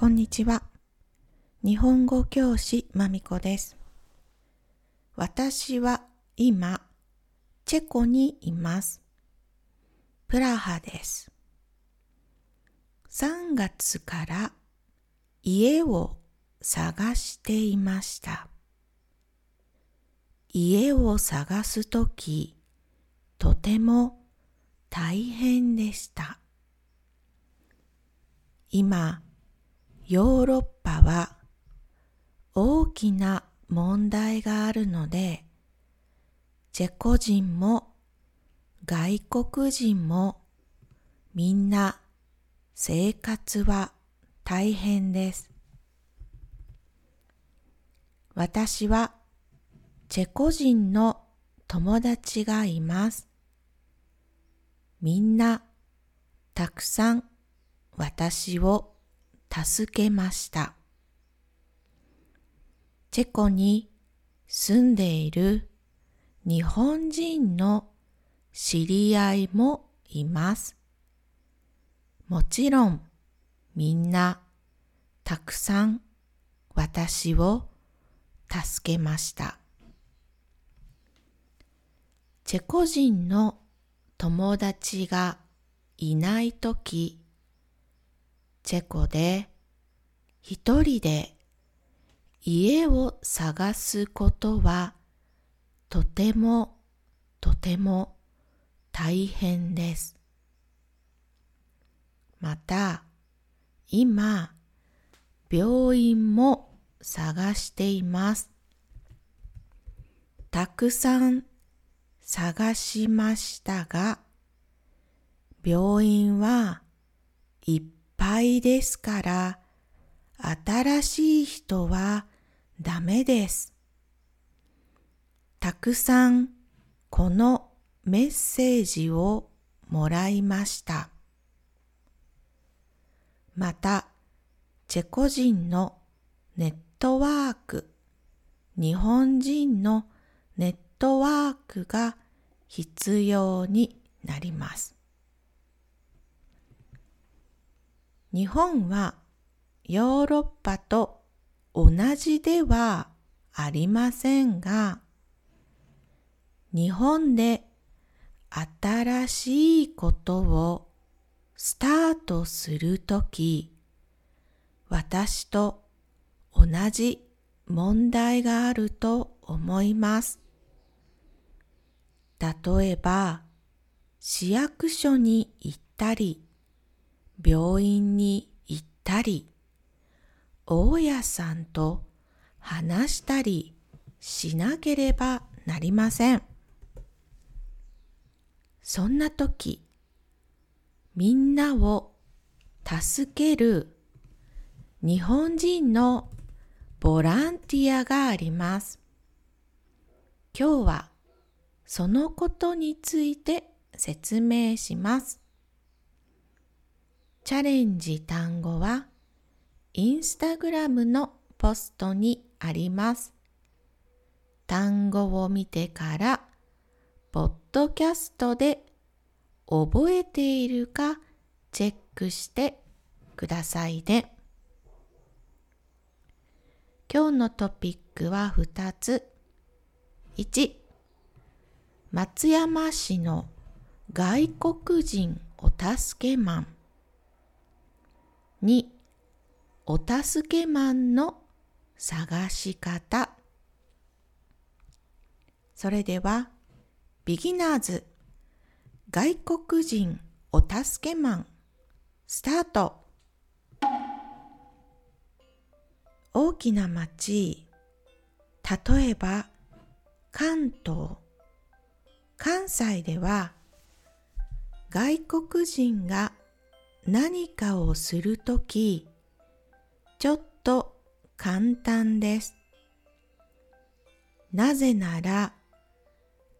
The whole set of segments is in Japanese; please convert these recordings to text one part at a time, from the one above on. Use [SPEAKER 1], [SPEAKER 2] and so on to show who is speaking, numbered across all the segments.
[SPEAKER 1] こんにちは。日本語教師まみこです。私は今、チェコにいます。プラハです。3月から家を探していました。家を探すとき、とても大変でした。今、ヨーロッパは大きな問題があるので、チェコ人も外国人もみんな生活は大変です。私はチェコ人の友達がいます。みんなたくさん私を助けました。チェコに住んでいる日本人の知り合いもいます。もちろんみんなたくさん私を助けました。チェコ人の友達がいないとき、チェコで一人で家を探すことはとてもとても大変です。また今病院も探しています。たくさん探しましたが病院はいっぱいですから新しい人はダメです。たくさんこのメッセージをもらいました。また、チェコ人のネットワーク、日本人のネットワークが必要になります。日本はヨーロッパと同じではありませんが、日本で新しいことをスタートするとき、私と同じ問題があると思います。例えば、市役所に行ったり、病院に行ったり、大家さんと話したりしなければなりません。そんな時、みんなを助ける日本人のボランティアがあります。今日はそのことについて説明します。チャレンジ単語はインスタグラムのポストにあります。単語を見てから、ポッドキャストで覚えているかチェックしてくださいね。今日のトピックは2つ。1、松山市の外国人お助けマン。2、お助けマンの探し方。それでは、ビギナーズ。外国人お助けマン。スタート。大きな町。例えば関東。関西では外国人が何かをするとき、ちょっと簡単です。なぜなら、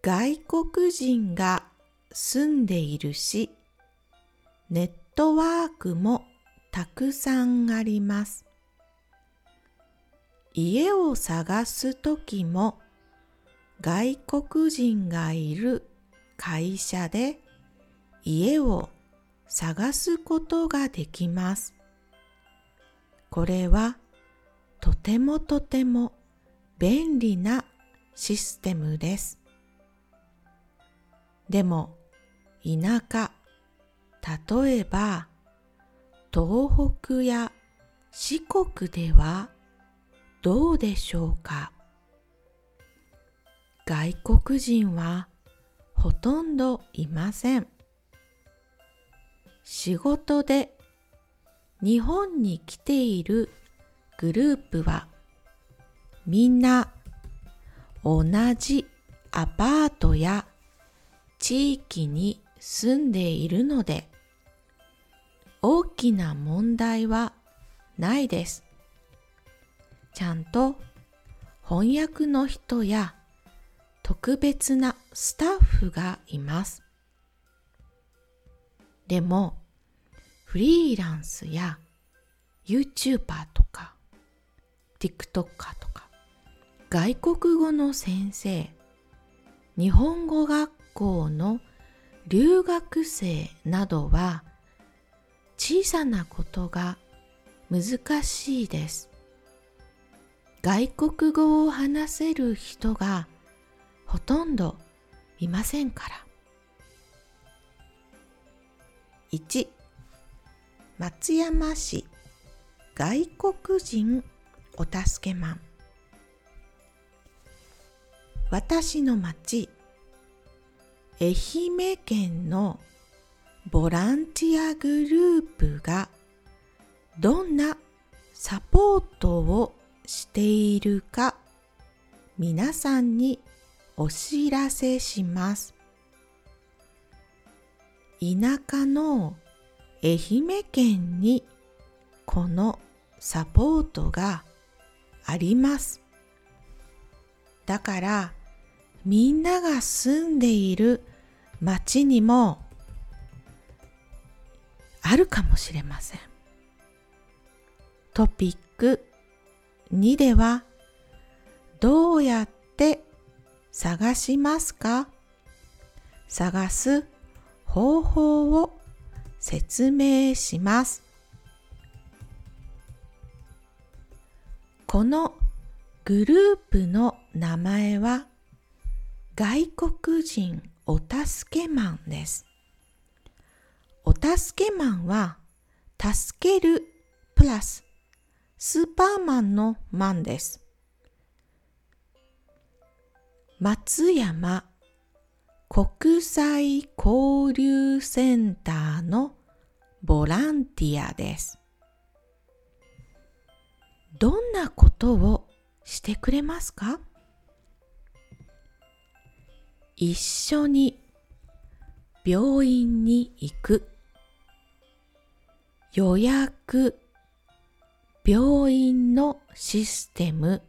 [SPEAKER 1] 外国人が住んでいるし、ネットワークもたくさんあります。家を探すときも外国人がいる会社で家を探すことができます。これはとてもとても便利なシステムです。でも田舎、例えば東北や四国ではどうでしょうか？外国人はほとんどいません。仕事で日本に来ているグループはみんな同じアパートや地域に住んでいるので大きな問題はないです。ちゃんと翻訳の人や特別なスタッフがいます。でもフリーランスや YouTuber とか TikToker とか外国語の先生日本語学校の留学生などは小さなことが難しいです。外国語を話せる人がほとんどいませんから。1松山市外国人お助けマン私の町愛媛県のボランティアグループがどんなサポートをしているか皆さんにお知らせします。田舎の愛媛県にこのサポートがあります。だからみんなが住んでいる町にもあるかもしれません。トピック2ではどうやって探しますか？探す方法を説明します。このグループの名前は外国人お助けマンです。お助けマンは助けるプラススーパーマンのマンです。松山国際交流センターのボランティアです。どんなことをしてくれますか？一緒に病院に行く。予約。病院のシステム。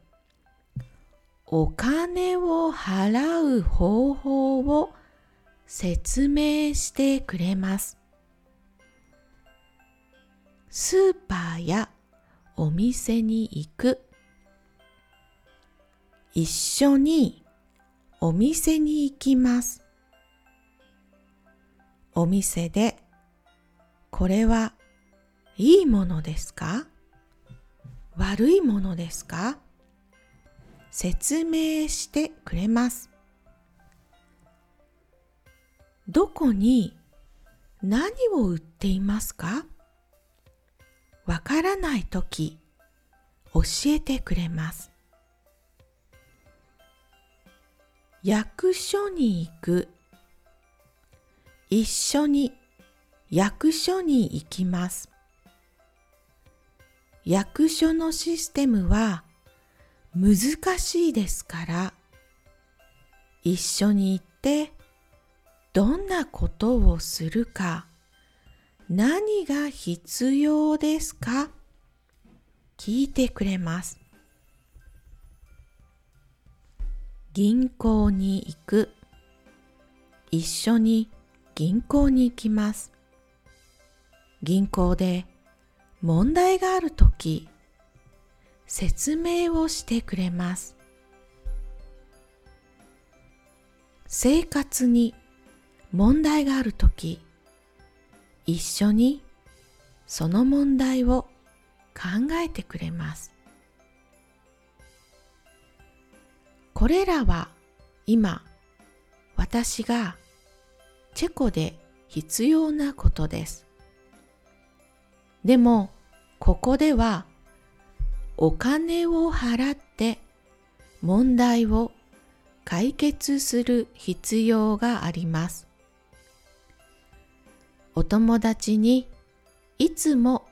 [SPEAKER 1] お金を払う方法を説明してくれます。スーパーやお店に行く。一緒にお店に行きます。お店でこれはいいものですか？悪いものですか？説明してくれます。どこに何を売っていますか？わからないとき教えてくれます。役所に行く一緒に役所に行きます。役所のシステムは難しいですから一緒に行ってどんなことをするか何が必要ですか聞いてくれます。銀行に行く。一緒に銀行に行きます。銀行で問題があるとき説明をしてくれます。生活に問題があるとき、一緒にその問題を考えてくれます。これらは今私がチェコで必要なことです。でもここではお金を払って問題を解決する必要があります。お友達にいつも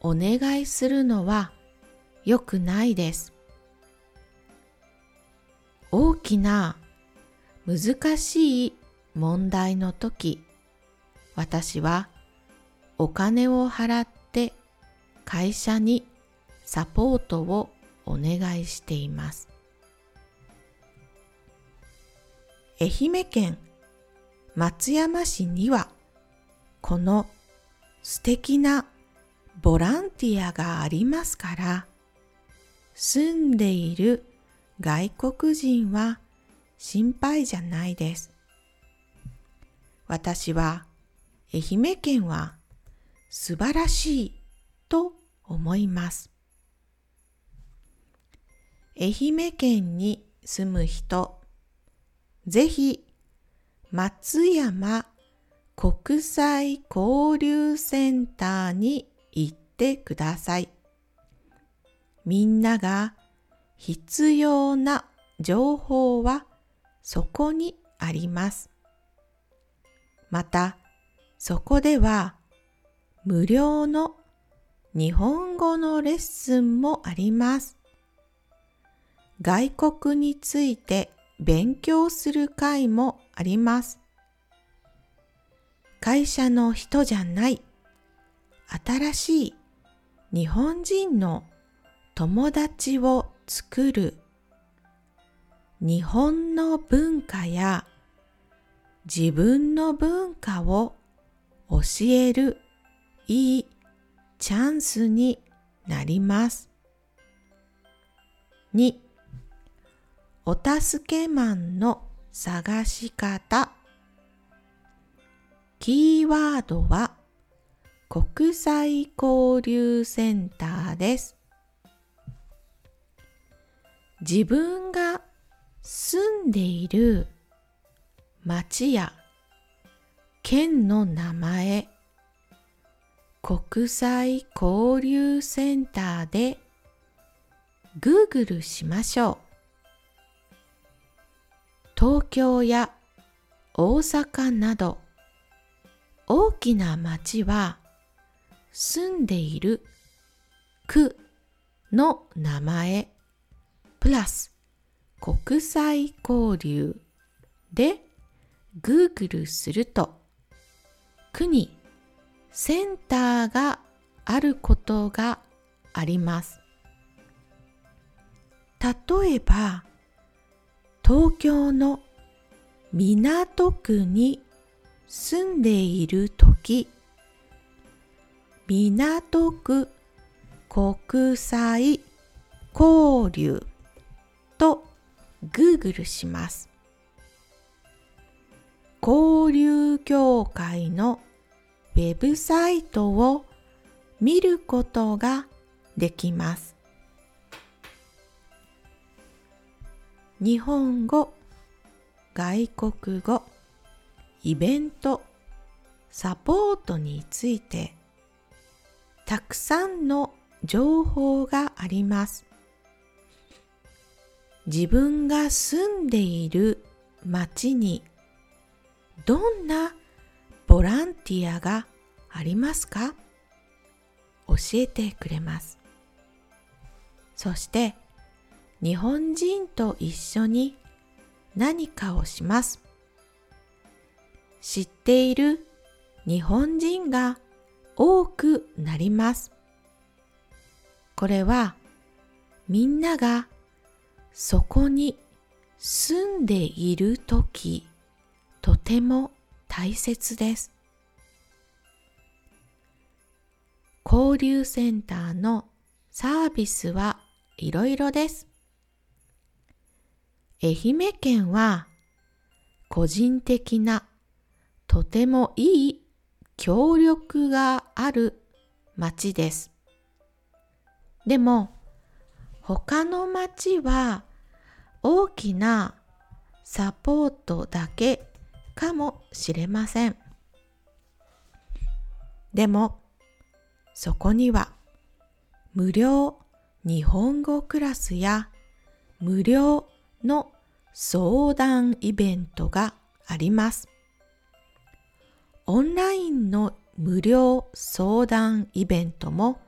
[SPEAKER 1] お願いするのは良くないです。大きな難しい問題の時、私はお金を払って会社にサポートをお願いしています。愛媛県松山市にはこの素敵なボランティアがありますから住んでいる外国人は心配じゃないです。私は愛媛県は素晴らしいと思います。愛媛県に住む人、ぜひ松山国際交流センターに行ってください。みんなが必要な情報はそこにあります。また、そこでは無料の日本語のレッスンもあります。外国について勉強する会もあります。会社の人じゃない。新しい日本人の友達を作る。日本の文化や。自分の文化を教える。いいチャンスになります。2お助けマンの探し方。キーワードは国際交流センターです。自分が住んでいる町や県の名前国際交流センターで Google しましょう。東京や大阪など大きな町は住んでいる区の名前プラス国際交流で Google すると区にセンターがあることがあります。例えば東京の港区に住んでいるとき、港区国際交流と Google します。交流協会のウェブサイトを見ることができます。日本語、外国語、イベント、サポートについてたくさんの情報があります。自分が住んでいる町にどんなボランティアがありますか？教えてくれます。そして日本人と一緒に何かをします。知っている日本人が多くなります。これはみんながそこに住んでいるときとても大切です。交流センターのサービスはいろいろです。愛媛県は個人的なとてもいい協力がある町です。でも他の町は大きなサポートだけかもしれません。でもそこには無料日本語クラスや無料の相談イベントがあります。オンラインの無料相談イベントも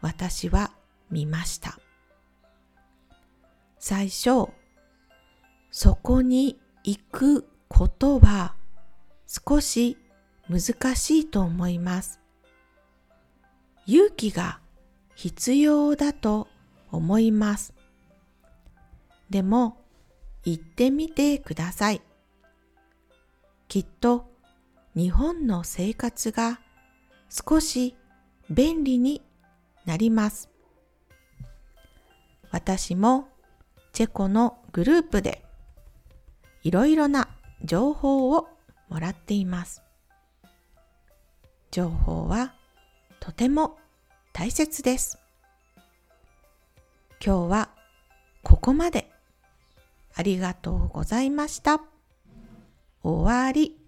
[SPEAKER 1] 私は見ました。最初、そこに行くことは少し難しいと思います。勇気が必要だと思います。でも行ってみてください。きっと日本の生活が少し便利になります。私もチェコのグループでいろいろな情報をもらっています。情報はとても大切です。今日はここまで。ありがとうございました。終わり。